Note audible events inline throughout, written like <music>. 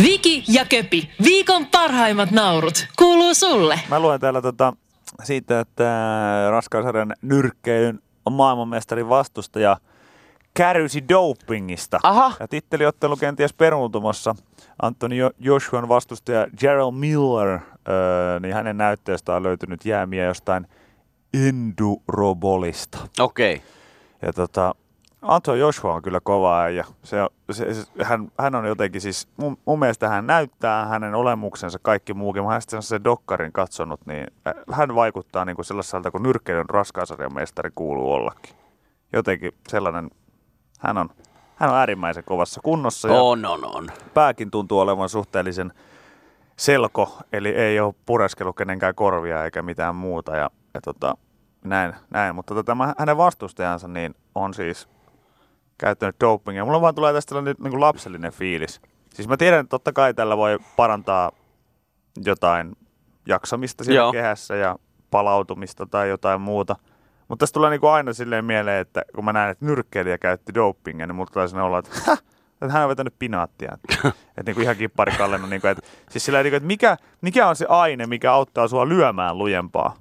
Viki ja Köpi, viikon parhaimmat naurut, kuuluu sulle. Mä luen täällä tota, siitä, että raskausarjan nyrkkeilyn maailmanmestarin vastustaja kärrysi dopingista. Aha. Ja titteliottelu kenties peruuntumassa. Antoni Joshuan vastustaja Gerald Miller, öö, niin hänen näytteestä on löytynyt jäämiä jostain endurobolista. Okei. Okay. Ja tota, Anton Joshua on kyllä kova ja se, se, se, hän, hän on jotenkin siis, mun, mun mielestä hän näyttää hänen olemuksensa kaikki muukin. Mä olen sitten sen dokkarin katsonut, niin äh, hän vaikuttaa niin kuin sellaiselta, kun nyrkkeilyn raskaasarjan mestari kuuluu ollakin. Jotenkin sellainen, hän on, hän on äärimmäisen kovassa kunnossa. Ja On, on, on. pääkin tuntuu olevan suhteellisen selko, eli ei ole pureskellut kenenkään korvia eikä mitään muuta. Ja, ja tota, näin, näin. Mutta tota, tämä hänen vastustajansa niin on siis käyttänyt dopingia. Mulla vaan tulee tästä niin kuin lapsellinen fiilis. Siis mä tiedän, että totta kai tällä voi parantaa jotain jaksamista siellä Joo. kehässä ja palautumista tai jotain muuta. Mutta tässä tulee niin kuin aina silleen mieleen, että kun mä näen, että nyrkkeilijä käytti dopingia, niin mulla tulee sellainen olo, että, <laughs> "Häh, että hän on vetänyt pinaattia. <laughs> Että, että niin kuin ihan kipparikallena, niin kuin, että, siis sillä niin kuin, että mikä, mikä on se aine, mikä auttaa sua lyömään lujempaa?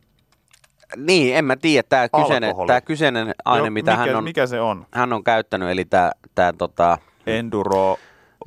Niin, en mä tiedä. Tämä kyseinen, tää kyseinen aine, Joo, mitä mikä, hän on, mikä se on? hän on käyttänyt, eli tämä tää, tota, Enduro,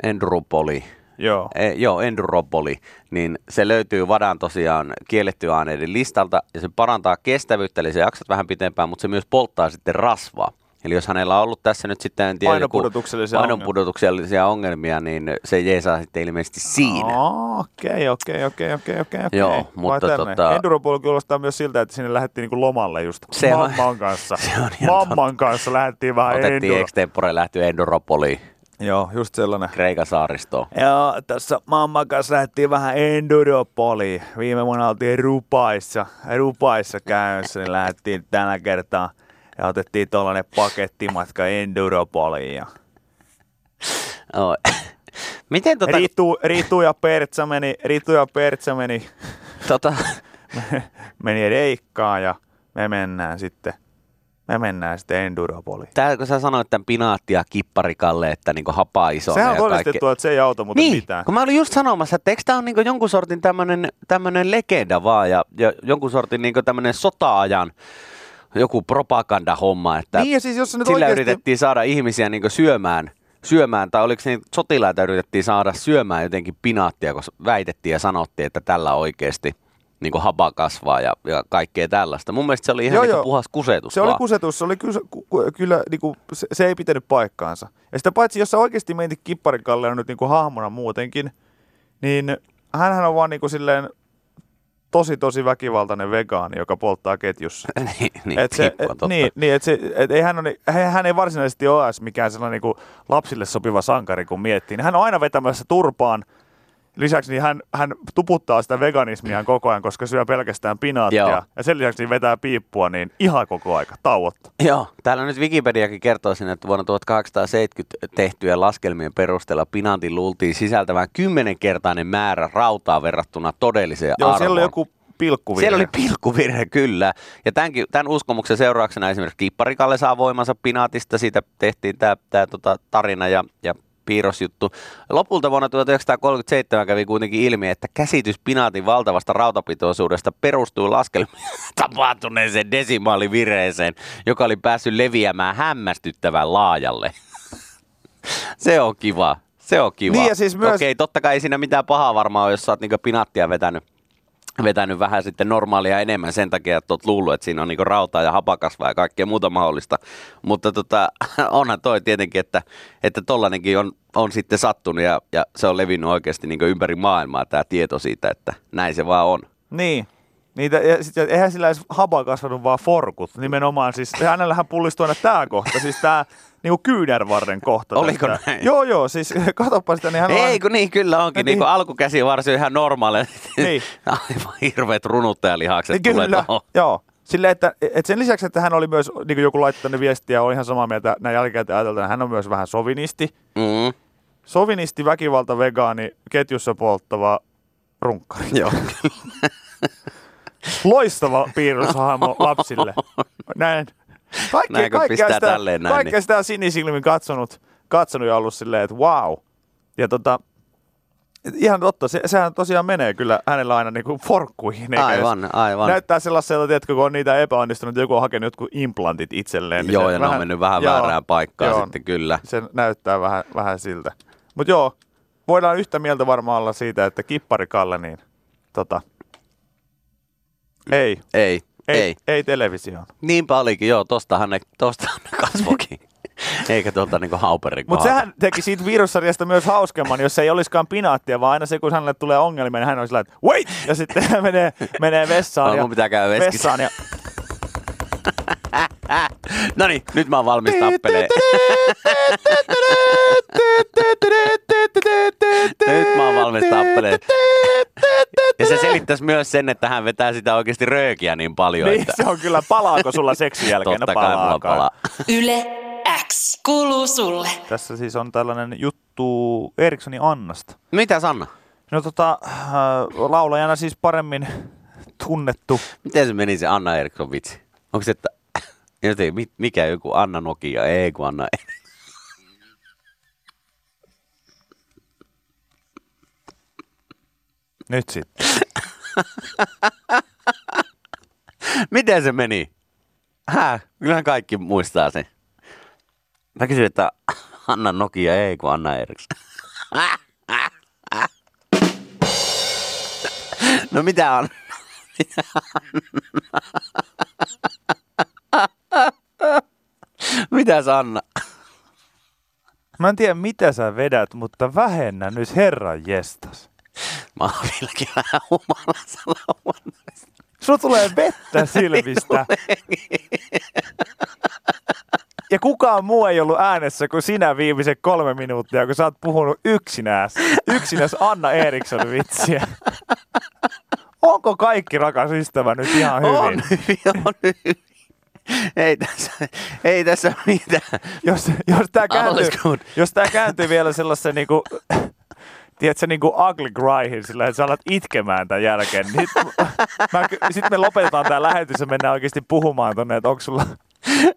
Enduropoli. joo. E, joo, Enduropoli, niin se löytyy Vadan tosiaan kiellettyä aineiden listalta ja se parantaa kestävyyttä, eli se jaksat vähän pitempään, mutta se myös polttaa sitten rasvaa. Eli jos hänellä on ollut tässä nyt sitten, en tiedä, joku Painonpudotuksellisia painonpudotuksellisia ongelmia, niin se jeesaa sitten ilmeisesti siinä. Okei, okei, okei, okei, okei. Joo, mutta tota- Enduropolo kuulostaa myös siltä, että sinne lähdettiin niinku lomalle just Se on- mamman kanssa. <laughs> se on mamman kanssa lähdettiin vähän Otettiin enduro. extempore lähtö Enduropoliin, Joo, just sellainen. Kreikan saaristoon. Joo, tässä mamman kanssa lähdettiin vähän enduropoliin. Viime vuonna oltiin Rupaissa, Rupaissa käynnissä, niin lähdettiin tällä kertaa ja otettiin tuollainen pakettimatka enduropoliin. Ja Oh. Miten tota, Riitu, Riitu ja Pertsa meni, Riitu ja Pertsa meni tota, <laughs> meni reikkaan ja me mennään sitten, me mennään sitten Enduropoliin. tää, kun sä sanoit tämän pinaatti ja kipparikalle, että niinku hapaa isona Sehän on todistettu, että se ei auta muuten niin, mitään. kun mä olin just sanomassa, että eikö tämä ole niinku jonkun sortin tämmönen legenda vaan ja, ja jonkun sortin niinku tämmönen sota-ajan joku propagandahomma, että Niin ja siis jos nyt sillä oikeasti... yritettiin saada ihmisiä niinku syömään, syömään, tai oliko se niin sotilaita yritettiin saada syömään jotenkin pinaattia, koska väitettiin ja sanottiin, että tällä oikeasti niin hapa kasvaa ja, ja kaikkea tällaista. Mun mielestä se oli ihan Joo, niin joo. puhas kusetus Se oli vaan. kusetus, se oli kyllä, kyllä niin kuin, se, se, ei pitänyt paikkaansa. Ja sitä paitsi, jos sä oikeasti mietit Kipparikalle nyt niin kuin hahmona muutenkin, niin hänhän on vaan niin kuin silleen tosi tosi väkivaltainen vegaani, joka polttaa ketjussa. <laughs> niin, niin, et se, Pippu on et, niin, niin, et se, et ei hän, on, hän- ei varsinaisesti ole mikään sellainen niin kuin lapsille sopiva sankari, kun miettii. Niin hän on aina vetämässä turpaan. Lisäksi niin hän, hän tuputtaa sitä veganismia koko ajan, koska syö pelkästään pinaattia. Joo. Ja sen lisäksi niin vetää piippua niin ihan koko aika, tauotta. Joo, täällä nyt Wikipediakin kertoo sinne, että vuonna 1870 tehtyjen laskelmien perusteella pinantin luultiin sisältävän kymmenenkertainen määrä rautaa verrattuna todelliseen Joo, arvoon. siellä oli joku pilkkuvirhe. Siellä oli pilkkuvirhe, kyllä. Ja tämänkin, tämän uskomuksen seurauksena esimerkiksi Kipparikalle saa voimansa Pinaatista. Siitä tehtiin tämä, tämä tota, tarina ja, ja piirrosjuttu. Lopulta vuonna 1937 kävi kuitenkin ilmi, että käsitys Pinaatin valtavasta rautapitoisuudesta perustui laskelmiin <laughs> tapahtuneeseen desimaalivireeseen, joka oli päässyt leviämään hämmästyttävän laajalle. <laughs> Se on kiva. Se on kiva. Niin ja siis myös- Okei, totta kai ei siinä mitään pahaa varmaan ole, jos sä oot niinku pinaattia vetänyt vetänyt vähän sitten normaalia enemmän sen takia, että oot luullut, että siinä on niinku rautaa ja hapakasvaa ja kaikkea muuta mahdollista. Mutta tota, <laughs> onhan toi tietenkin, että, että tollanenkin on, on sitten sattunut ja, ja se on levinnyt oikeasti niinku ympäri maailmaa tämä tieto siitä, että näin se vaan on. Niin. Niitä, ja sit, eihän sillä edes haba kasvanut vaan forkut. Nimenomaan siis, hänellähän pullistui aina tää kohta, siis tää niinku kyynärvarren kohta. Oliko tästä. näin? Joo, joo, siis <laughs> katsopa sitä, niin hän on Ei aina- kun niin, kyllä onkin. Niin. Niin kuin alkukäsi varsin ihan normaali. Niin. <laughs> Aivan hirveät runuttajalihakset Niin tulee Kyllä, tuohon. joo. Silleen, että, että sen lisäksi, että hän oli myös, niin kuin joku laittanut viestiä, on ihan samaa mieltä näin jälkikäteen ajateltuna, hän on myös vähän sovinisti. Mm, Sovinisti, väkivalta, vegaani, ketjussa polttava runkkari. joo. Loistava piirroshahmo lapsille. <laughs> Näin. Kaikki, Näin, kaikkea sitä, tälleen näin, kaikkea niin- sitä on sinisilmin katsonut, katsonut ja ollut silleen, että wow. Ja tota, Ihan totta, se, sehän tosiaan menee kyllä hänellä aina niin kuin forkkuihin. Aivan, aivan. Näyttää sellaiselta, tiedätkö, kun on niitä epäonnistunut, joku on hakenut jotkut implantit itselleen. niin Joo, ja ne on mennyt vähän väärään paikkaan joo, sitten kyllä. Se näyttää vähän, vähän siltä. Mutta joo, voidaan yhtä mieltä varmaan olla siitä, että kippari Kalle, niin tota, ei, Ei, ei, ei. televisioon. Niinpä olikin, joo, tostahan ne, tostahan ne kasvokin. <laughs> Eikä tuolta niinku hauperin Mutta sehän teki siitä virussarjasta myös hauskemman, jos se ei olisikaan pinaattia, vaan aina se, kun hänelle tulee ongelmia, niin hän olisi sillä, että wait! Ja sitten hän <laughs> menee, menee vessaan. Oh, ja, mun pitää käydä vessaan ja <laughs> <laughs> No niin, nyt mä oon valmis tappeleen. Nyt mä oon valmis tappeleen. Ja se selittäisi myös sen, että hän vetää sitä oikeasti röökiä niin paljon, Niin, että se on kyllä, palaako sulla seksin jälkeen? <laughs> totta kai mulla palaa. Yle X kuuluu sulle. Tässä siis on tällainen juttu Erikssonin Annasta. Mitä Sanna? No tota, äh, laulajana siis paremmin tunnettu. Miten se meni se Anna Eriksson vitsi? Onko se, että joten, mi- mikä joku Anna Nokia? Ei kun Anna Nyt sitten. Miten se meni? Häh? Kyllähän kaikki muistaa sen. Mä kysyin, että Anna Nokia ei kun Anna Eriksson. No mitä on? Mitä Anna? Mä en tiedä mitä sä vedät, mutta vähennä nyt herran jestas. Mä oon vieläkin vähän humalassa lauantaista. Sulla tulee vettä silmistä. Ja kukaan muu ei ollut äänessä kuin sinä viimeiset kolme minuuttia, kun sä oot puhunut yksinäs. Yksinäs Anna Eriksson vitsiä. Onko kaikki rakas ystävä nyt ihan hyvin? On hyvin, on hyvin. Ei tässä, ei tässä mitään. Jos, jos tämä All kääntyy, jos tää kääntyy vielä sellaisen niinku, tiedätkö, niinku ugly cryhin, sillä että sä alat itkemään tämän jälkeen, niin sitten me lopetetaan tämä lähetys ja mennään oikeasti puhumaan tonne, että onko sulla...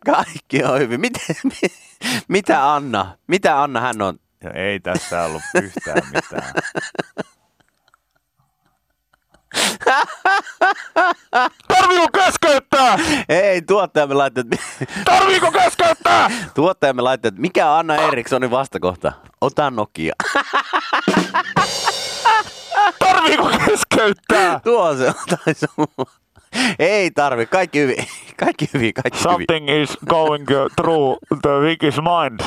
Kaikki on hyvin. Miten, mi- mitä Anna? Mitä Anna hän on? Ja ei tässä ollut yhtään mitään. Tarviiko keskeyttää? Ei, tuottajamme laittoi, Tarviiko keskeyttää? tuottajamme laittoi, että mikä on Anna Erikssonin vastakohta? Ota Nokia. Tarviiko keskeyttää? Tuo se on taisi. Ei tarvi, kaikki hyvin. Kaikki hyvin, kaikki hyvin. Something is going through the Wiki's mind.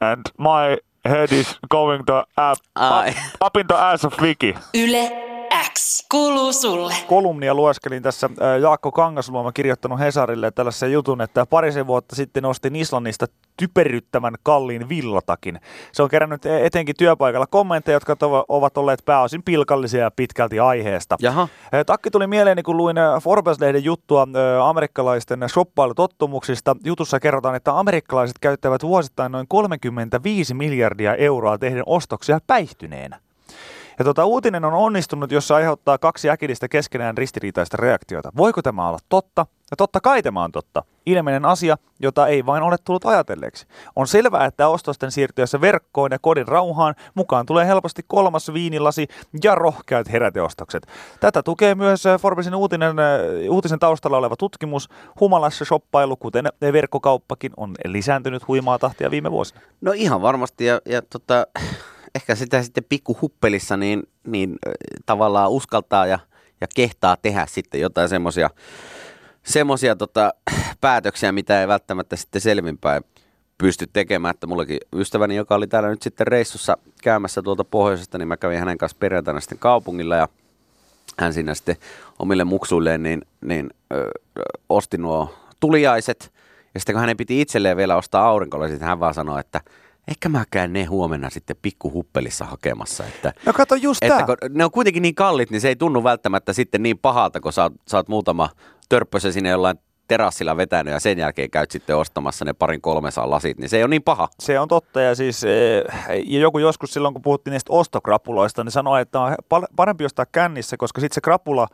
And my head is going up, Ai. up, up in the ass of Wiki. Yle X kuuluu sulle. Kolumnia lueskelin tässä. Jaakko Kangasluoma kirjoittanut Hesarille tällaisen jutun, että parisen vuotta sitten ostin Islannista typeryttämän kalliin villatakin. Se on kerännyt e- etenkin työpaikalla kommentteja, jotka tova- ovat olleet pääosin pilkallisia ja pitkälti aiheesta. Jaha. Takki tuli mieleeni, kun luin Forbes-lehden juttua amerikkalaisten shoppailutottumuksista. Jutussa kerrotaan, että amerikkalaiset käyttävät vuosittain noin 35 miljardia euroa tehden ostoksia päihtyneenä. Ja tota, uutinen on onnistunut, jos se aiheuttaa kaksi äkillistä keskenään ristiriitaista reaktiota. Voiko tämä olla totta? Ja totta kai tämä on totta. Ilmeinen asia, jota ei vain ole tullut ajatelleeksi. On selvää, että ostosten siirtyessä verkkoon ja kodin rauhaan mukaan tulee helposti kolmas viinilasi ja rohkeat heräteostokset. Tätä tukee myös Forbesin uutinen, äh, uutisen taustalla oleva tutkimus. Humalassa shoppailu, kuten verkkokauppakin, on lisääntynyt huimaa tahtia viime vuosina. No ihan varmasti ja, ja tota, ehkä sitä sitten pikkuhuppelissa niin, niin tavallaan uskaltaa ja, ja kehtaa tehdä sitten jotain semmoisia semmosia, tota, <clears throat> päätöksiä, mitä ei välttämättä sitten selvinpäin pysty tekemään. Että mullakin ystäväni, joka oli täällä nyt sitten reissussa käymässä tuolta pohjoisesta, niin mä kävin hänen kanssa perjantaina sitten kaupungilla ja hän siinä sitten omille muksuilleen niin, niin ö, osti nuo tuliaiset. Ja sitten kun hänen piti itselleen vielä ostaa aurinkolasit, hän vaan sanoi, että ehkä mä käyn ne huomenna sitten pikkuhuppelissa hakemassa. Että, No kato just että tää. kun ne on kuitenkin niin kallit, niin se ei tunnu välttämättä sitten niin pahalta, kun sä oot, sä oot muutama törppösen sinne jollain terassilla vetänyt ja sen jälkeen käyt sitten ostamassa ne parin kolmesaa lasit, niin se ei ole niin paha. Se on totta ja siis eh, ja joku joskus silloin kun puhuttiin niistä ostokrapuloista, niin sanoi, että on parempi ostaa kännissä, koska sitten se krapula,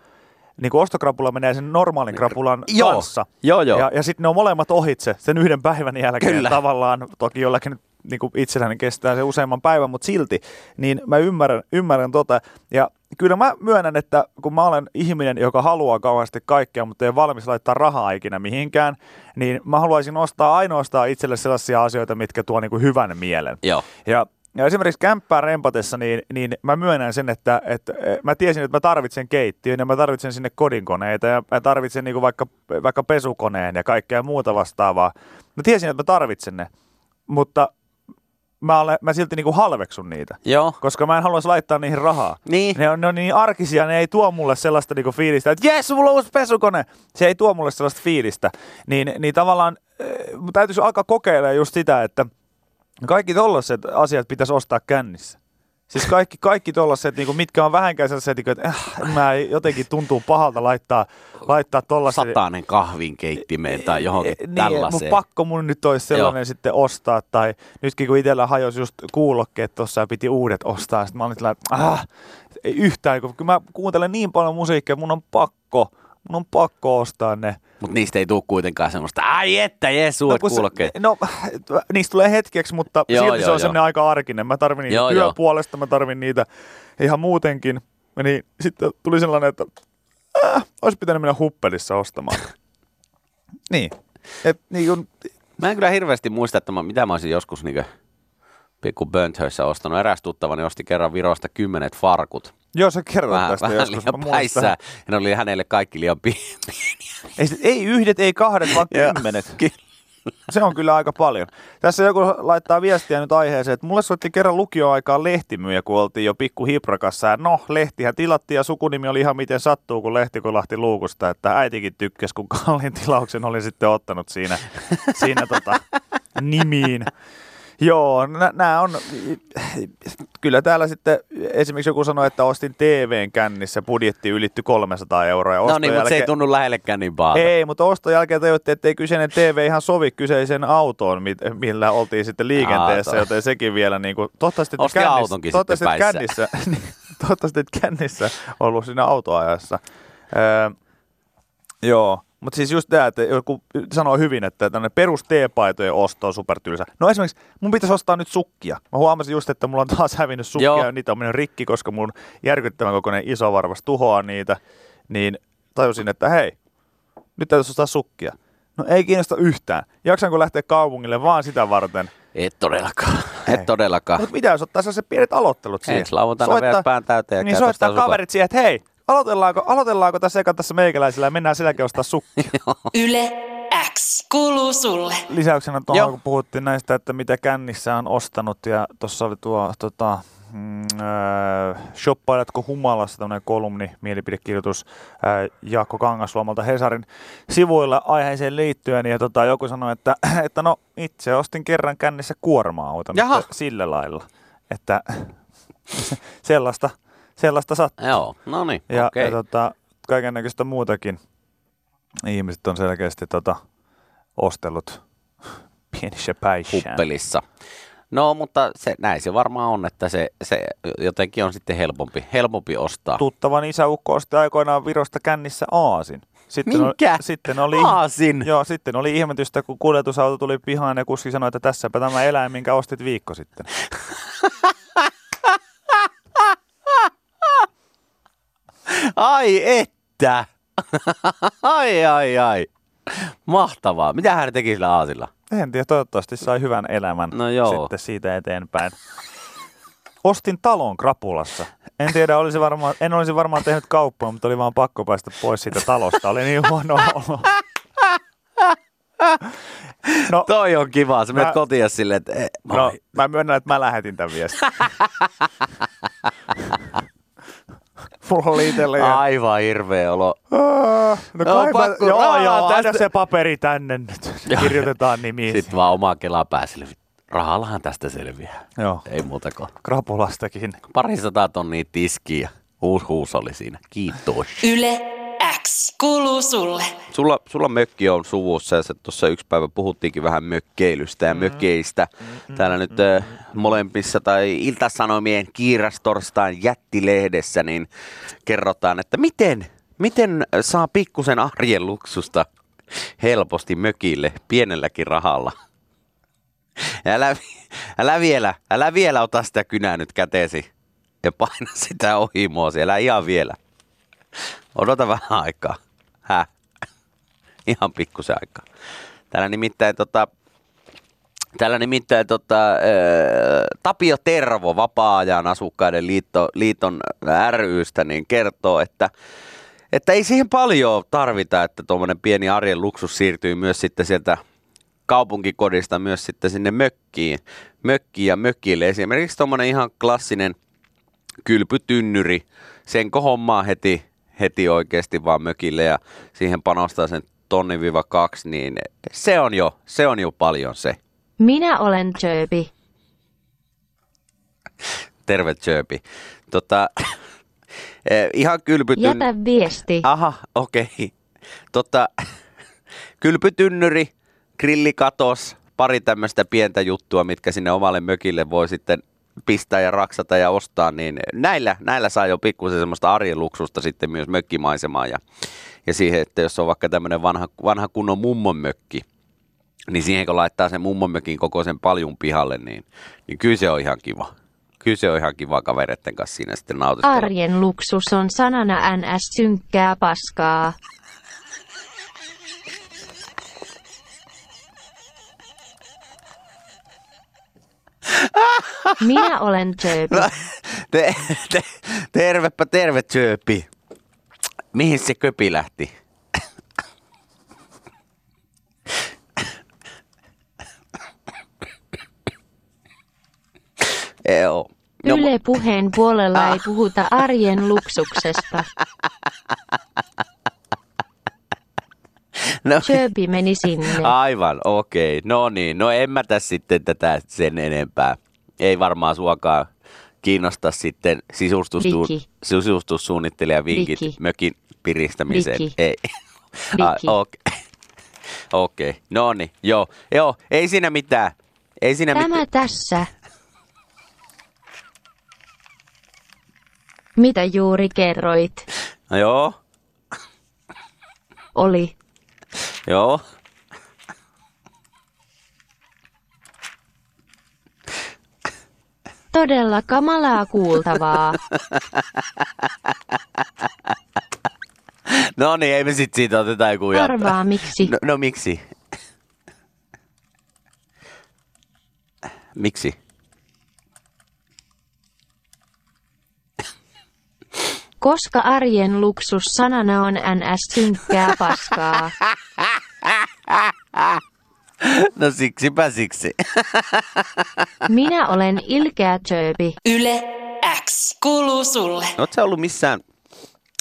niin kuin ostokrapula menee sen normaalin krapulan Joo, kanssa. joo, joo. Ja, ja sitten ne on molemmat ohitse sen yhden päivän jälkeen Kyllä. tavallaan, toki jollakin niin kuin itselläni kestää se useamman päivän, mutta silti, niin mä ymmärrän, ymmärrän tota. Ja kyllä mä myönnän, että kun mä olen ihminen, joka haluaa kauheasti kaikkea, mutta ei ole valmis laittaa rahaa ikinä mihinkään, niin mä haluaisin ostaa ainoastaan itselle sellaisia asioita, mitkä tuo niin kuin hyvän mielen. Joo. Ja, ja esimerkiksi kämppää rempatessa, niin, niin mä myönnän sen, että, että mä tiesin, että mä tarvitsen keittiön ja mä tarvitsen sinne kodinkoneita ja mä tarvitsen niin vaikka, vaikka pesukoneen ja kaikkea muuta vastaavaa. Mä tiesin, että mä tarvitsen ne, mutta mä, olen, mä silti niin kuin halveksun niitä, Joo. koska mä en haluaisi laittaa niihin rahaa. Niin. Ne on, ne on niin arkisia, ne ei tuo mulle sellaista niinku fiilistä, että jes, mulla on uusi pesukone. Se ei tuo mulle sellaista fiilistä. Niin, niin tavallaan äh, täytyisi alkaa kokeilemaan just sitä, että kaikki tollaset asiat pitäisi ostaa kännissä. Siis kaikki, kaikki tollaset, niinku, mitkä on vähänkään sellaiset, niinku, että äh, mä jotenkin tuntuu pahalta laittaa, laittaa tollasen. Satainen kahvinkeittimeen tai johonkin niin, tällaiseen. Mun pakko mun nyt olisi sellainen Joo. sitten ostaa, tai nytkin kun itsellä hajosi just kuulokkeet tuossa ja piti uudet ostaa, sitten mä olin sillä, ah, ei yhtään, kun mä kuuntelen niin paljon musiikkia, mun on pakko, mun on pakko ostaa ne. Mutta niistä ei tule kuitenkaan semmoista, ai että jes, uudet kun se- kuulokkeet. No, <laughs> niistä tulee hetkeksi, mutta Joo, silti joo, se on semmoinen aika arkinen. Mä tarvin niitä joo. työpuolesta, mä tarvin niitä ihan muutenkin. Niin sitten tuli sellainen, että äh, olisi pitänyt mennä huppelissa ostamaan. <laughs> niin. Et, niin kun, Mä en kyllä hirveästi muista, että mä, mitä mä olisin joskus niin pikku Bönthöissä ostanut. Eräs tuttavani osti kerran Virosta kymmenet farkut. Joo, sä kerrot Vähän, tästä vähän joskus. liian päissään. Ja ne oli hänelle kaikki liian pieniä. Ei, ei yhdet, ei kahdet, vaan kymmenet. Se on kyllä aika paljon. Tässä joku laittaa viestiä nyt aiheeseen, että mulle soitti kerran lukioaikaan lehtimyyjä, kun oltiin jo pikku hiprakassa. Ja no, lehtihän tilattiin ja sukunimi oli ihan miten sattuu, kun lehti kolahti luukusta. Että äitikin tykkäsi, kun <laughs> kalliin tilauksen oli sitten ottanut siinä, siinä tota, nimiin. Joo, nämä on, kyllä täällä sitten esimerkiksi joku sanoi, että ostin TVn kännissä, budjetti ylitty 300 euroa. Ja No niin, mutta se ei jälkeen- tunnu lähellekään niin pahalta. ei, mutta oston jälkeen tajuttiin, että ei kyseinen TV ihan sovi kyseiseen autoon, millä oltiin sitten liikenteessä, Aa, to- joten sekin vielä niin kuin, toivottavasti, että Osti kännissä, autonkin toivottavasti, sitten että kännissä, <laughs> niin, toivottavasti, että kännissä ollut siinä autoajassa. Öö, joo, mutta siis just tämä, että joku sanoo hyvin, että tämmöinen perus T-paitojen osto on supertylsä. No esimerkiksi mun pitäisi ostaa nyt sukkia. Mä huomasin just, että mulla on taas hävinnyt sukkia Joo. ja niitä on mennyt rikki, koska mun järkyttävän kokoinen iso varvas tuhoaa niitä. Niin tajusin, että hei, nyt täytyisi ostaa sukkia. No ei kiinnosta yhtään. Jaksanko lähteä kaupungille vaan sitä varten? Et todellakaan. Ei. Et todellakaan. Mutta mitä jos ottaa sellaiset pienet aloittelut siihen? Ensi lauantaina vielä pään täyteen ja Niin soittaa kaverit siihen, että hei, aloitellaanko, aloitellaanko tässä eka tässä meikäläisellä ja mennään silläkin ostaa sukkia. <laughs> Yle X kuuluu sulle. Lisäyksenä tuohon, Joo. kun puhuttiin näistä, että mitä kännissä on ostanut ja tuossa oli tuo tota, mm, äh, shoppailetko humalassa tämmöinen kolumni, mielipidekirjoitus äh, Jaakko Kangasluomalta Hesarin sivuilla aiheeseen liittyen ja tota, joku sanoi, että, <clears throat> että no itse ostin kerran kännissä kuorma-auton Jaha. että sillä lailla, että <laughs> sellaista, sellaista sattuu. Joo, no niin, Ja, okei. ja tota, kaiken näköistä muutakin ihmiset on selkeästi tota, ostellut <laughs> pienissä päissään. Huppelissa. No, mutta se, näin se varmaan on, että se, se jotenkin on sitten helpompi, helpompi ostaa. Tuttavan isäukko osti aikoinaan Virosta kännissä aasin. Sitten Minkä? Oli, sitten oli, Aasin? Joo, sitten oli ihmetystä, kun kuljetusauto tuli pihaan ja kuski sanoi, että tässäpä tämä eläin, minkä ostit viikko sitten. <laughs> Ai että! <laughs> ai, ai, ai. Mahtavaa. Mitä hän teki sillä aasilla? En tiedä, toivottavasti sai hyvän elämän No joo. sitten siitä eteenpäin. Ostin talon Krapulassa. En tiedä, olisi varmaan, en olisi varmaan tehnyt kauppaa, mutta oli vaan pakko päästä pois siitä talosta. Oli niin huono olo. <laughs> No, Toi on kiva. Sä menet kotiin silleen, että eh, no, moi. mä myönnän, että mä lähetin tämän viestin. <laughs> Mulla oli itsellä ja... Aivan hirveä olo. Ah, No Joo, kai mä, pakko joo, joo, aina tästä. se paperi tänne nyt. <laughs> Kirjoitetaan nimi. Sitten vaan omaa kelaa pääsille. Rahallahan tästä selviää. Joo, Ei muuta kuin. krapulastakin. Pari sataa tonnia tiskiä. Huus huus oli siinä. Kiitos. Yle X kuuluu sulle. Sulla, sulla mökki on suvussa ja tuossa yksi päivä puhuttiinkin vähän mökkeilystä ja mökeistä. Täällä nyt äh, molempissa tai Iltasanomien kiirastorstain jättilehdessä niin kerrotaan, että miten, miten saa pikkusen arjen luksusta helposti mökille pienelläkin rahalla. älä, älä, vielä, älä vielä ota sitä kynää nyt käteesi ja paina sitä ohi mua siellä ihan vielä. Odota vähän aikaa. Häh? Ihan pikkusen aikaa. Täällä nimittäin tota, Täällä nimittäin tota, ää, Tapio Tervo, vapaa-ajan asukkaiden liitto, liiton rystä, niin kertoo, että, että ei siihen paljon tarvita, että tuommoinen pieni arjen luksus siirtyy myös sitten sieltä kaupunkikodista myös sitten sinne mökkiin, mökkiin ja mökille. Esimerkiksi tuommoinen ihan klassinen kylpytynnyri, sen hommaa heti, heti oikeasti vaan mökille ja siihen panostaa sen tonni viiva kaksi, niin se on jo, se on jo paljon se. Minä olen Jöbi. Terve Jöbi. Tota, eh, ihan kylpytyn... Jätä viesti. Aha, okei. Okay. Tota, kylpytynnyri, grillikatos, pari tämmöistä pientä juttua, mitkä sinne omalle mökille voi sitten pistää ja raksata ja ostaa, niin näillä, näillä saa jo pikkusen semmoista arjen luksusta sitten myös mökkimaisemaan ja, ja siihen, että jos on vaikka tämmöinen vanha, vanha kunnon mummon mökki, niin siihen kun laittaa sen mummonmökin koko sen paljun pihalle, niin, niin kyllä se on ihan kiva. Kyllä se on ihan kiva kavereiden kanssa siinä sitten nautiskella. Arjen luksus on sanana ns. synkkää paskaa. Minä olen Jöbi. No, te, te, tervepä terve Jöpi. Mihin se köpi lähti? Joo. No, Yle puheen puolella ei puhuta arjen luksuksesta. No, Jöbi meni sinne. aivan, okei. Okay. No niin, no en mä tässä sitten tätä sen enempää. Ei varmaan suokaan kiinnosta sitten sisustussu- Viki. sisustussuunnittelija vinkit Viki. mökin piristämiseen. Ei. Ah, Okei, <laughs> okay. no niin, joo. joo, ei siinä mitään. Ei siinä Tämä mitään. tässä. Mitä juuri kerroit? No, joo, Oli. joo. Todella kamalaa kuultavaa. <laughs> No niin, ei me sit siitä oteta joku jatko. Arvaa miksi. No, no miksi? <coughs> Miksi? Koska arjen luksus sanana on ns. synkkää paskaa. <laughs> <laughs> No siksipä siksi. <laughs> Minä olen ilkeä Jöbi. Yle X kuuluu sulle. Oletko sä ollut missään,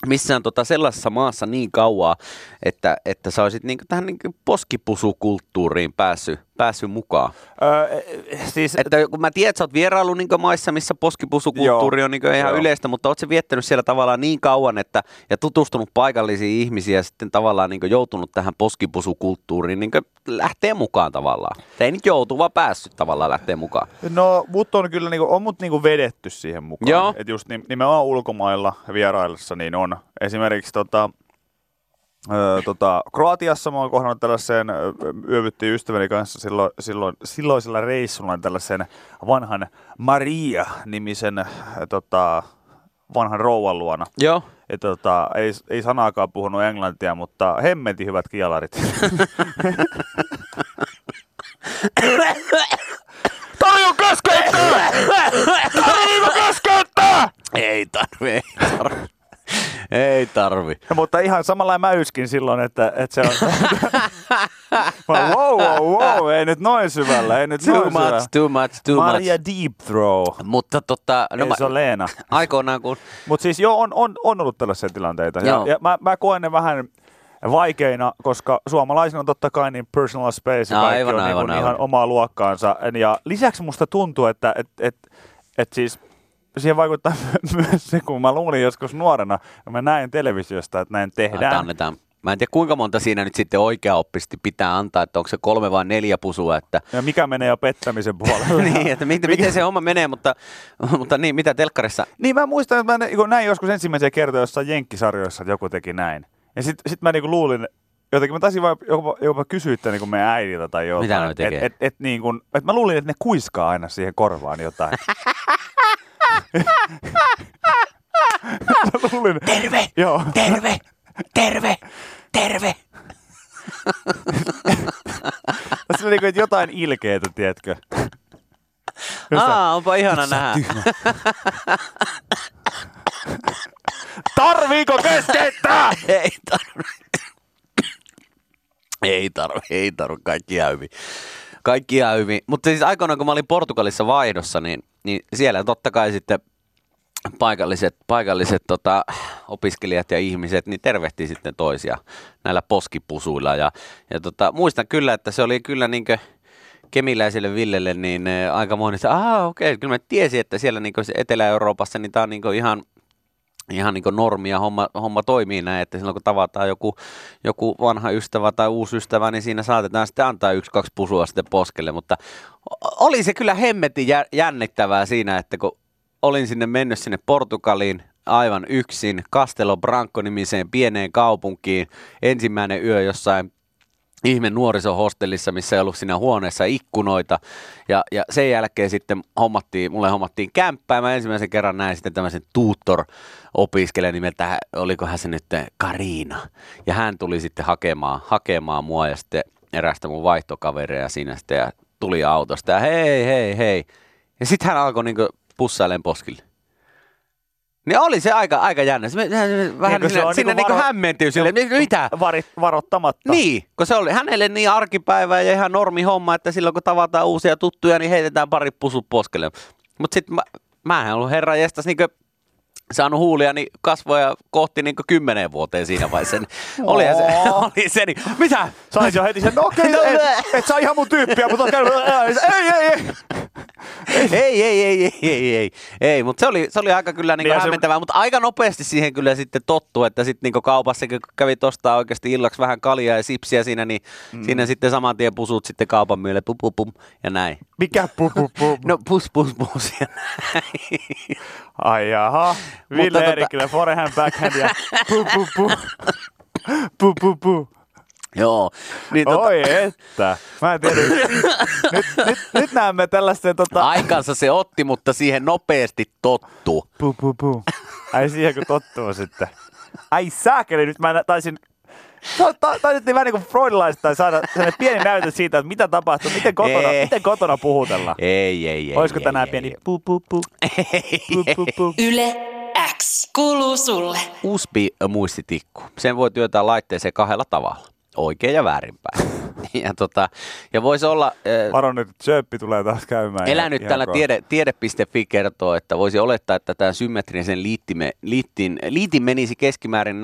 missään tota sellaisessa maassa niin kauaa, että, että sä olisit niinku tähän niinku poskipusukulttuuriin päässyt, päässyt mukaan? Öö, siis, Että kun mä tiedän, että sä oot vierailu niinku maissa, missä poskipusukulttuuri Joo, on niinku ihan joo. yleistä, mutta oot sä viettänyt siellä tavallaan niin kauan, että ja tutustunut paikallisiin ihmisiin ja sitten tavallaan niinku joutunut tähän poskipusukulttuuriin niinku lähtee mukaan tavallaan. Te ei nyt joutu, vaan päässyt tavallaan lähtee mukaan. No, mut on kyllä niinku, on mut niinku vedetty siihen mukaan. Joo. Et just nim- nimenomaan ulkomailla vieraillessa niin on. Esimerkiksi tota, Öö, tota, Kroatiassa mä oon kohdannut tällaiseen, ö, yövyttiin ystäväni kanssa silloin, silloin, silloisella reissulla tällaisen vanhan Maria-nimisen tota, vanhan rouvan luona. Joo. Ja tota, ei, ei sanaakaan puhunut englantia, mutta hemmetin hyvät kialarit. <coughs> Tarjo keskeyttää! Tarjo keskeyttää! Ei tarvi, ei tarvi. Ei tarvi. Ja, mutta ihan samalla mä yskin silloin, että, että se on... <laughs> Wow, wow, wow, ei nyt noin syvällä, ei nyt Too noin syvällä. much, too much, too Maria much. Deep Throw. Mutta tota, No ei mä, se on Leena. aikoinaan kun, Mutta siis joo, on, on, on ollut tällaisia tilanteita. Ja, Joo. ja mä, mä koen ne vähän vaikeina, koska suomalaisina on totta kai niin personal space ja No, aivan, on aivan, niin aivan. ihan omaa luokkaansa. Ja lisäksi musta tuntuu, että et, et, et siis siihen vaikuttaa <laughs> myös se, kun mä luulin joskus nuorena, ja mä näin televisiosta, että näin Annetaan, tehdään. annetaan. Mä en tiedä kuinka monta siinä nyt sitten oikeaoppisesti pitää antaa, että onko se kolme vai neljä pusua, että Ja mikä menee jo pettämisen puolelle. <laughs> niin, että miten, miten se homma menee, mutta, mutta niin, mitä telkkarissa? Niin mä muistan, että mä nä- kun näin joskus ensimmäisiä kertoja jossain jenkkisarjoissa, että joku teki näin. Ja sit, sit mä niinku luulin, jotenkin mä taisin vaan jopa, jopa kysyä tämän niin meidän äidiltä tai jotain. Mitä noi et, tekee? et, et, niin kuin, et mä luulin, että ne kuiskaa aina siihen korvaan jotain. <laughs> luulin, Terve! joo. Terve! Terve! Terve! <laughs> Tässä on niin kuin, jotain ilkeetä, tiedätkö? Aa, onpa ihana nähdä. Tarviiko keskeyttää? ei tarvi. Ei tarvi, ei tarvi, kaikki ihan hyvin. Kaikki ihan hyvin. Mutta siis aikoinaan, kun mä olin Portugalissa vaihdossa, niin, niin siellä totta kai sitten paikalliset, paikalliset tota, opiskelijat ja ihmiset niin tervehti sitten toisia näillä poskipusuilla. Ja, ja tota, muistan kyllä, että se oli kyllä niinkö kemiläiselle Villelle niin aika että aha okei, kyllä mä tiesin, että siellä niin Etelä-Euroopassa niin tämä on niin ihan ihan niin normia homma, homma toimii näin, että silloin kun tavataan joku, joku vanha ystävä tai uusi ystävä, niin siinä saatetaan sitten antaa yksi, kaksi pusua sitten poskelle, mutta oli se kyllä hemmetin jä- jännittävää siinä, että kun olin sinne mennyt sinne Portugaliin aivan yksin Castelo Branco-nimiseen pieneen kaupunkiin, ensimmäinen yö jossain ihme nuorisohostellissa, missä ei ollut siinä huoneessa ikkunoita. Ja, ja sen jälkeen sitten hommattiin, mulle hommattiin kämppää. Mä ensimmäisen kerran näin sitten tämmöisen tutor-opiskelijan nimeltä, olikohan se nyt Karina. Ja hän tuli sitten hakemaan, hakemaan mua ja sitten erästä mun vaihtokavereja siinä sitten ja tuli autosta ja hei, hei, hei. Ja sitten hän alkoi niinku pussailemaan poskille. Niin oli se aika, aika jännä. Se, se, se, vähän Niin, sinne, sinne niinku niinku varo- hämmentyy silleen, mitä? Varit, varoittamatta. Niin, kun se oli hänelle niin arkipäivä ja ihan normi homma, että silloin kun tavataan uusia tuttuja, niin heitetään pari pusut poskelle. Mutta sitten mä, mä en ollut herra jestas niinkö saanut huuliani kasvoja kohti niin kymmenen vuoteen siinä vaiheessa. Niin <laughs> Olihan se, <laughs> oli se, niin, mitä? Sais jo heti sen, no okei, No, et, et, sä ihan mun tyyppiä, mutta on käynyt, <laughs> ei, ei, ei. ei, ei, ei, ei, ei, ei, ei, mutta se oli, se oli aika kyllä niin Niin ja se- hämmentävää, mutta aika nopeasti siihen kyllä sitten tottuu, että sitten niin kaupassa kun kävi tostaa oikeasti illaksi vähän kaljaa ja sipsiä siinä, niin mm. siinä sitten saman tien pusut sitten kaupan myölle, pum, pum, pum, ja näin. Mikä pu, pu, pu. No pus, pus, pus ja näin. Ai jaha, Ville tota- Erikille forehand backhand ja pu, pu, pu. Pu, pu, pu. Joo. Niin, tota, Oi että. Mä en tiedä. Nyt, nyt, nyt näemme tällaisten tota... Aikansa se otti, mutta siihen nopeasti tottuu. Pu, pu, pu. Ai siihen kun tottuu sitten. Ai saakeli, nyt mä taisin... Ta- ta- Taidettiin vähän niin kuin freudilaista tai saada sellainen pieni näytö siitä, että mitä tapahtuu, miten kotona, Ei. miten kotona puhutellaan. Ei, ei, ei. Olisiko ei, tänään ei, pieni ei. pu, pu, pu, pu, pu, pu. Yle X kuuluu sulle. USB-muistitikku. Sen voi työntää laitteeseen kahdella tavalla. Oikein ja väärinpäin. <laughs> ja, tota, ja voisi olla... äh, Varo nyt, että Söppi tulee taas käymään. Elänyt ihan täällä tiede, tiede.fi kertoo, että voisi olettaa, että tämä symmetrisen liittime, liittin, liitin menisi keskimäärin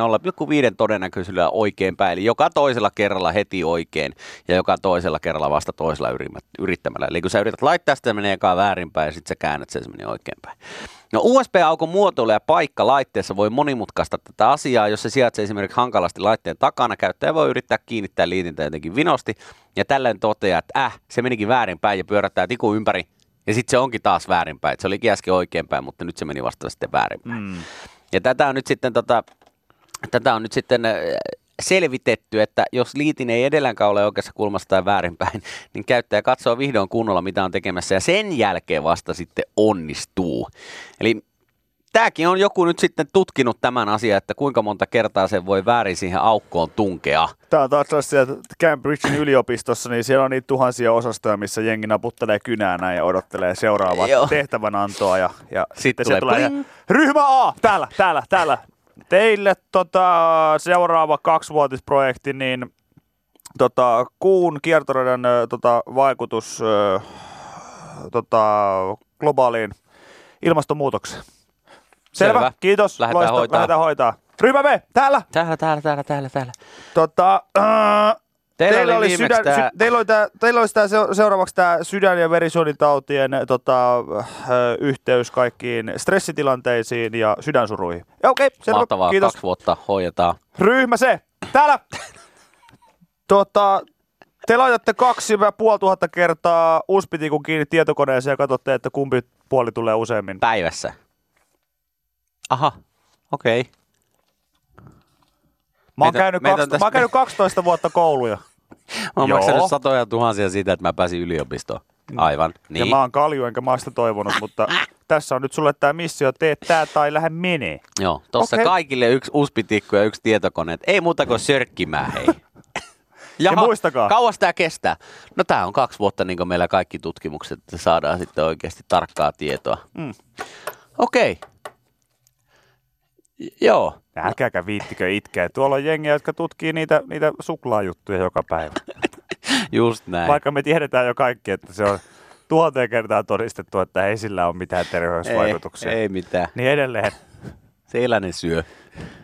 0,5 todennäköisyydellä oikein päin, eli joka toisella kerralla heti oikein ja joka toisella kerralla vasta toisella yrittämällä. Eli kun sä yrität laittaa sitä, se menee ekaan väärinpäin ja sitten sä käännät sen, se menee oikein päin. No USB-aukon muotoilu ja paikka laitteessa voi monimutkaista tätä asiaa, jos se sijaitsee esimerkiksi hankalasti laitteen takana. Käyttäjä voi yrittää kiinnittää liitintä jotenkin vinosti ja tällöin toteaa, että äh, se menikin väärinpäin ja pyörättää tikun ympäri. Ja sitten se onkin taas väärinpäin. Se olikin äsken oikeinpäin, mutta nyt se meni vasta sitten väärinpäin. Mm. Ja tätä on nyt sitten, tota, tätä on nyt sitten äh, selvitetty, että jos liitin ei edelläänkään ole oikeassa kulmassa tai väärinpäin, <laughs> niin käyttäjä katsoo vihdoin kunnolla, mitä on tekemässä, ja sen jälkeen vasta sitten onnistuu. Eli tämäkin on joku nyt sitten tutkinut tämän asian, että kuinka monta kertaa se voi väärin siihen aukkoon tunkea. Tää on taas sellaisia, Cambridgein yliopistossa, niin siellä on niitä tuhansia osastoja, missä jengi naputtelee kynää näin ja odottelee seuraavaa Joo. tehtävänantoa. Ja, ja sitten tulee se tulee pling. ryhmä A, täällä, täällä, täällä. Teille tota, seuraava kaksivuotisprojekti, niin tota, kuun kiertoradan tota, vaikutus tota, globaaliin ilmastonmuutokseen. Selvä, Selvä. kiitos. Lähdetään Loista- hoitaa. Lähdetään hoitaa. Ryhmä B, täällä. Täällä, täällä, täällä, täällä, täällä. Tota, äh, Teillä teillä, oli oli sydän, tää- sy, teillä oli, tää, teillä olisi tää se- seuraavaksi tämä sydän- ja verisuonitautien tota, äh, yhteys kaikkiin stressitilanteisiin ja sydänsuruihin. Okei, okay, selvä. Mahtavaa, Kiitos. kaksi vuotta hoidetaan. Ryhmä se. Täällä. <laughs> tota, te laitatte kaksi ja puoli tuhatta kertaa uspitikun kiinni tietokoneeseen ja katsotte, että kumpi puoli tulee useammin. Päivässä. Aha, okei. Okay. Mä oon, Meitä- käynyt, meitä on 12, tässä- mä oon käynyt 12 vuotta kouluja. Mä oon Joo. maksanut satoja tuhansia siitä, että mä pääsin yliopistoon. Aivan, Ja niin. mä oon kalju, enkä mä sitä toivonut, mutta tässä on nyt sulle tämä missio, tee tää tai lähde menee. Joo, tossa Okei. kaikille yksi uspitikku ja yksi tietokone. Et Ei muuta kuin sörkkimään, hei. <laughs> Ja muistakaa. Kauas tämä kestää? No tää on kaksi vuotta niin kuin meillä kaikki tutkimukset, että saadaan sitten oikeasti tarkkaa tietoa. Mm. Okei. J- Joo. Älkääkä viittikö itkeä. Tuolla on jengiä, jotka tutkii niitä, niitä suklaajuttuja joka päivä. Just näin. Vaikka me tiedetään jo kaikki, että se on tuhanteen kertaa todistettu, että ei sillä ole mitään terveysvaikutuksia. Ei, ei mitään. Niin edelleen. Siellä ne syö.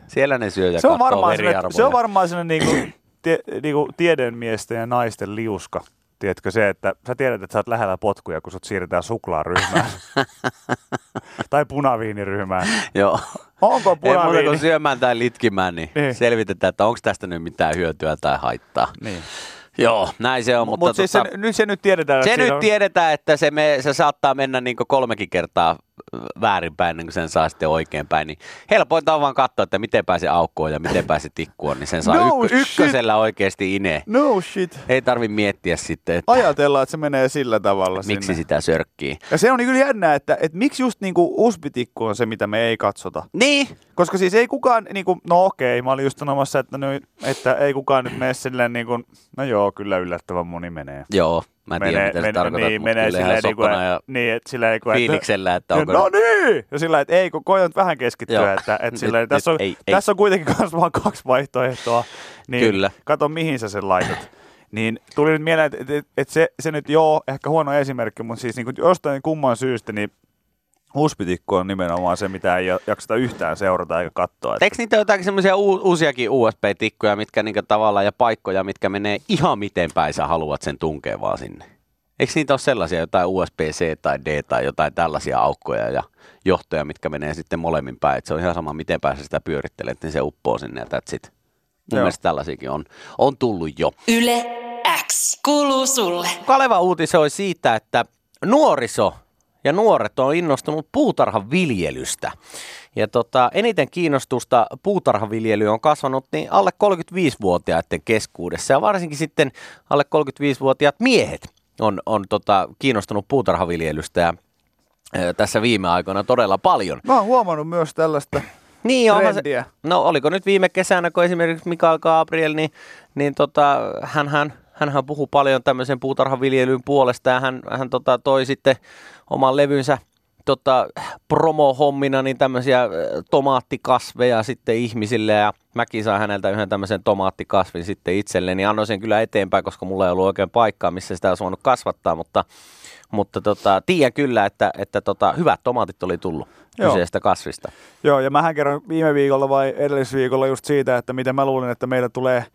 Siellä ne syö ja Se on, varmaan veriarvoja. se on varmaan sellainen niinku, tie, niinku tiedemiesten ja naisten liuska. Tiedätkö se, että sä tiedät, että sä oot lähellä potkuja, kun sut siirretään suklaaryhmään. <laughs> tai punaviiniryhmään. Joo. Onko Ei muuta punaviini? kuin syömään tai litkimään, niin, Niin. selvitetään, että onko tästä nyt mitään hyötyä tai haittaa. Niin. Joo, näin se on, Mutta mutta Mut siis tota, se, nyt se nyt tiedetään, se että nyt on, tiedetään, että se, me, se saattaa mennä niin kolmekin kertaa väärinpäin, ennen kuin sen saa sitten oikeinpäin. Niin helpointa on vaan katsoa, että miten pääse aukkoon ja miten pääse tikkuun, niin sen saa No shit. ykkösellä oikeasti ineen. No shit. Ei tarvi miettiä sitten, että Ajatellaan, että se menee sillä tavalla miksi sinne. sitä sörkkii. Ja se on niin kyllä jännää, että, että miksi just niinku uspitikku on se, mitä me ei katsota. Niin, Koska siis ei kukaan, niin kuin, no okei, mä olin just sanomassa, että, no, että ei kukaan nyt mene silleen niin kuin, no joo, kyllä yllättävän moni menee. joo, mä en tiedä, mitä se tarkoittaa, niin, menee kyllä ihan silleen, niin kuin, ja niin, että silleen, niin kuin, että, fiiliksellä, että onko no niin! Ja sillä että ei, kun koitan vähän keskittyä, Joo. että, että Nyt- silleen, nyt tässä, on, ei, ei. tässä on kuitenkin myös vaan kaksi vaihtoehtoa. Niin Kyllä. Kato, mihin sä sen laitat. Niin tuli nyt mieleen, että, että, että se, se nyt joo, ehkä huono esimerkki, mutta siis niin kuin jostain kumman syystä, niin Huspitikku on nimenomaan se, mitä ei jakseta yhtään seurata eikä katsoa. Että... Eikö niitä ole jotakin semmoisia uusiakin USB-tikkuja, mitkä niinku tavallaan ja paikkoja, mitkä menee ihan miten päin sä haluat sen tunkea vaan sinne? Eikö niitä ole sellaisia jotain USB-C tai D tai jotain tällaisia aukkoja ja johtoja, mitkä menee sitten molemmin päin? Et se on ihan sama, miten päin sä sitä pyörittelet, niin se uppoo sinne ja that's it. Mun Joo. mielestä tällaisiakin on, on tullut jo. Yle X kuuluu sulle. Kaleva uutisoi siitä, että nuoriso ja nuoret on innostunut puutarhan viljelystä. Ja tota, eniten kiinnostusta puutarhaviljely on kasvanut niin alle 35-vuotiaiden keskuudessa ja varsinkin sitten alle 35-vuotiaat miehet on, on tota, kiinnostunut puutarhaviljelystä ja tässä viime aikoina todella paljon. Mä oon huomannut myös tällaista Niin, onhan se, trendiä. no oliko nyt viime kesänä, kun esimerkiksi Mikael Gabriel, niin, niin tota, hänhän, hänhän puhui paljon tämmöisen puutarhaviljelyn puolesta ja hän, hän tota, toi sitten oman levynsä tota, promo-hommina niin tämmöisiä ö, tomaattikasveja sitten ihmisille ja mäkin sain häneltä yhden tämmöisen tomaattikasvin sitten itselleni. Niin annoin sen kyllä eteenpäin, koska mulla ei ollut oikein paikkaa, missä sitä olisi voinut kasvattaa, mutta, mutta tota, tiedän kyllä, että, että tota, hyvät tomaatit oli tullut Joo. kyseisestä kasvista. Joo, ja mähän kerron viime viikolla vai edellisviikolla just siitä, että miten mä luulin, että meillä tulee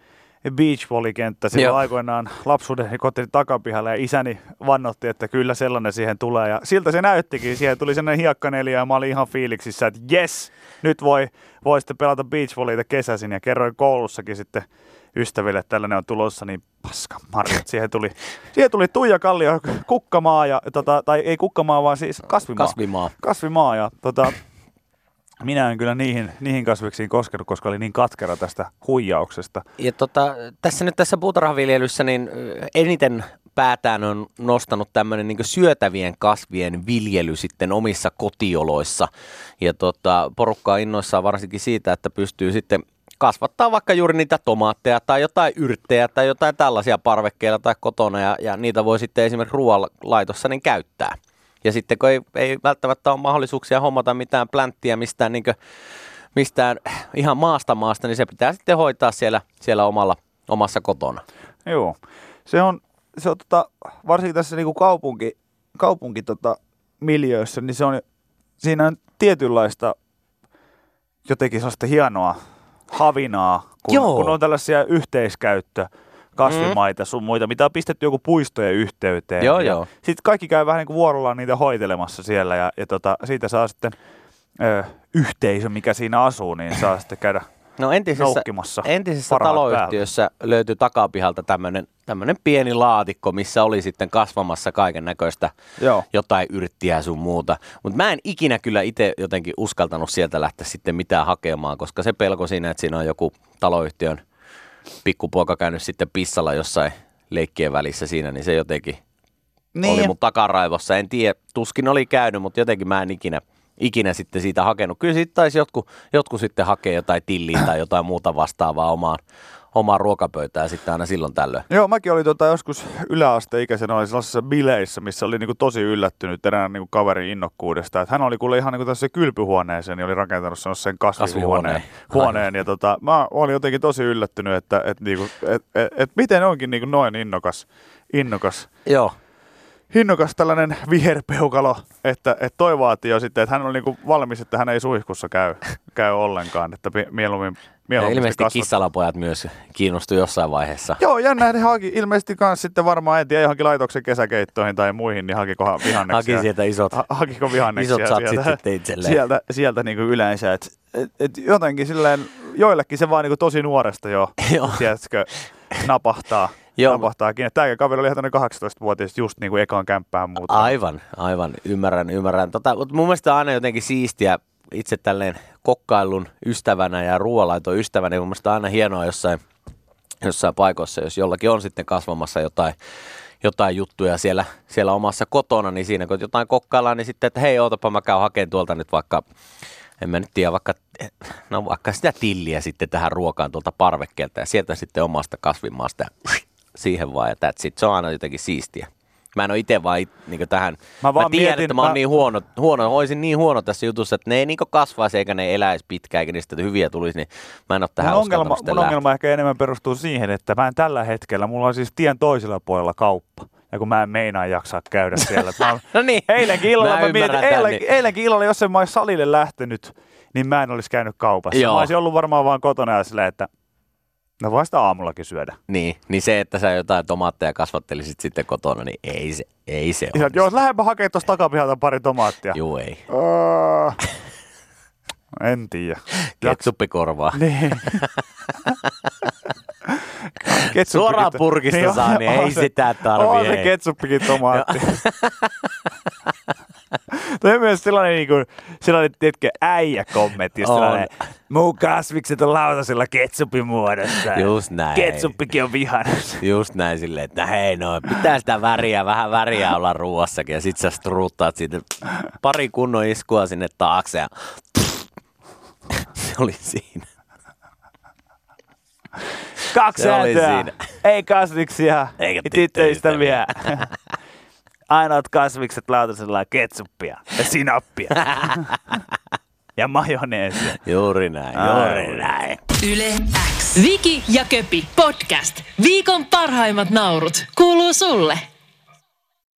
beach volley-kenttä silloin Joo. aikoinaan lapsuuden kotini takapihalle ja isäni vannotti, että kyllä sellainen siihen tulee ja siltä se näyttikin. Siihen tuli sellainen hiekkaneliö ja mä olin ihan fiiliksissä, että yes, nyt voi, voi sitten pelata beach volleyta kesäisin ja kerroin koulussakin sitten ystäville, että tällainen on tulossa, niin paska marjat. Siihen tuli, siihen tuli Tuija Kallio kukkamaa, ja, tota, tai ei kukkamaa, vaan siis kasvimaa. Kasvimaa. Kasvimaa ja tota, minä en kyllä niihin, niihin kasviksiin koskenut, koska oli niin katkera tästä huijauksesta. Ja tota, tässä nyt tässä puutarhaviljelyssä niin eniten päätään on nostanut tämmöinen niin syötävien kasvien viljely sitten omissa kotioloissa. Ja tota, porukka on innoissaan varsinkin siitä, että pystyy sitten kasvattaa vaikka juuri niitä tomaatteja tai jotain yrttejä tai jotain tällaisia parvekkeilla tai kotona ja, ja niitä voi sitten esimerkiksi ruoanlaitossa niin käyttää. Ja sitten kun ei, ei välttämättä ole mahdollisuuksia hommata mitään plänttiä mistään, niin mistään ihan maasta maasta, niin se pitää sitten hoitaa siellä, siellä omalla, omassa kotona. Joo, se on, se on tota, varsinkin tässä niinku kaupunki, kaupunki tota, miljöissä, niin se on, siinä on tietynlaista jotenkin sellaista hienoa havinaa, kun, Joo. kun on tällaisia yhteiskäyttö kasvimaita sun muita, mitä on pistetty joku puistojen yhteyteen. Joo, ja joo. Sitten kaikki käy vähän niin kuin vuorollaan niitä hoitelemassa siellä ja, ja tota, siitä saa sitten ö, yhteisö, mikä siinä asuu, niin saa <laughs> sitten käydä No entisessä, entisessä taloyhtiössä löytyi takapihalta tämmöinen pieni laatikko, missä oli sitten kasvamassa kaiken näköistä jotain yrttiä sun muuta. Mutta mä en ikinä kyllä itse jotenkin uskaltanut sieltä lähteä sitten mitään hakemaan, koska se pelko siinä, että siinä on joku taloyhtiön pikkupoika käynyt sitten pissalla jossain leikkien välissä siinä, niin se jotenkin niin. oli mun takaraivossa. En tiedä, tuskin oli käynyt, mutta jotenkin mä en ikinä, ikinä sitten siitä hakenut. Kyllä sitten taisi jotkut, jotkut sitten hakea jotain tilliä tai jotain muuta vastaavaa omaan, omaan ruokapöytään sitten aina silloin tällöin. Joo, mäkin olin tota joskus yläasteikäisenä oli sellaisessa bileissä, missä oli niinku tosi yllättynyt erään niinku kaverin innokkuudesta. Et hän oli kuule ihan niinku tässä kylpyhuoneeseen, niin oli rakentanut sen kasvihuoneen. Huoneen, ja tota, mä olin jotenkin tosi yllättynyt, että et, niinku, et, et, et, miten onkin niinku noin innokas. innokas. Joo. Innokas tällainen viherpeukalo, että, että toi vaatii jo sitten, että hän on niinku valmis, että hän ei suihkussa käy, käy ollenkaan, että mieluummin Ja mieluummin ilmeisesti kasvat- kissalapojat myös kiinnostu jossain vaiheessa. Joo, jännä, ne haki ilmeisesti kans sitten varmaan, en tiedä, johonkin laitoksen kesäkeittoihin tai muihin, niin hakikohan vihanneksia. Haki sieltä isot, Ha- hakiko vihanneksia isot satsit sieltä, sitten itselleen. sieltä, sieltä niin kuin yleensä. Et, et, et jotenkin silleen, joillekin se vaan niin kuin tosi nuoresta jo, <laughs> tiedätkö, napahtaa. Joo. napahtaa kiinni. Tämä kaveri oli ihan tämmöinen 18-vuotias just niin kuin ekaan kämppään muuta. Aivan, aivan, ymmärrän, ymmärrän. Tota, mutta mun mielestä on aina jotenkin siistiä itse tälleen kokkailun ystävänä ja ruoanlaiton ystävänä. niin Mun mielestä on aina hienoa jossain, jossain paikoissa, jos jollakin on sitten kasvamassa jotain, jotain juttuja siellä, siellä omassa kotona, niin siinä kun jotain kokkaillaan, niin sitten, että hei, ootapa mä käyn hakemaan tuolta nyt vaikka, en mä nyt tiedä, vaikka, no vaikka sitä tilliä sitten tähän ruokaan tuolta parvekkeelta ja sieltä sitten omasta kasvimaasta ja siihen vaan ja that's it. Se on aina jotenkin siistiä. Mä en ole itse vaan it, niin tähän, Mä vaan mä tiedän, mietin- että mä oon mä- niin huono, huono, olisin niin huono tässä jutussa, että ne ei niin kasvaisi eikä ne eläisi pitkään, eikä niistä hyviä tulisi, niin mä en ole tähän mun ongelma, mun ongelma ehkä enemmän perustuu siihen, että mä en tällä hetkellä, mulla on siis tien toisella puolella kauppa. Ja kun mä en meinaa jaksaa käydä siellä. Mä oon- <laughs> No niin, Eilenkin illalla, Mä mä, mietin, eilen, niin- eilenkin illalla, jos en mä olisi salille lähtenyt, niin mä en olisi käynyt kaupassa. Joo. Mä olisin ollut varmaan vaan kotona ja silleen, että no voi sitä aamullakin syödä. Niin, niin se, että sä jotain tomaatteja kasvattelisit sitten kotona, niin ei se, ei se ole. joo, lähdenpä hakemaan tuosta takapihalta pari tomaattia. Juu ei. Öö, en tiedä. Ketsuppi korvaa. Niin. Ketsuppikin- <laughs> Suoraan purkista saa, niin ei se- sitä tarvii, On se ketsuppikin tomaatti. <laughs> Toi on myös sellainen, niin kuin, sellainen tiedätkö, äijä-kommentti, jos On. sellainen, mun kasvikset on lautasella ketsupin muodossa. Just näin. Ketsuppikin on vihannes. Just näin silleen, että hei no, pitää sitä väriä, vähän väriä olla ruuassakin ja sit sä struuttaat siitä pari kunnon iskua sinne taakse ja se <laughs> oli siinä. Kaksi siinä. Ei kasviksia, Eikä tyttöystäviä. <laughs> Ainoat kasvikset lautasella on ketsuppia ja sinappia. <laughs> ja majoneesia. Juuri näin, Ai. juuri näin. Yle X. Viki ja Köpi podcast. Viikon parhaimmat naurut kuuluu sulle.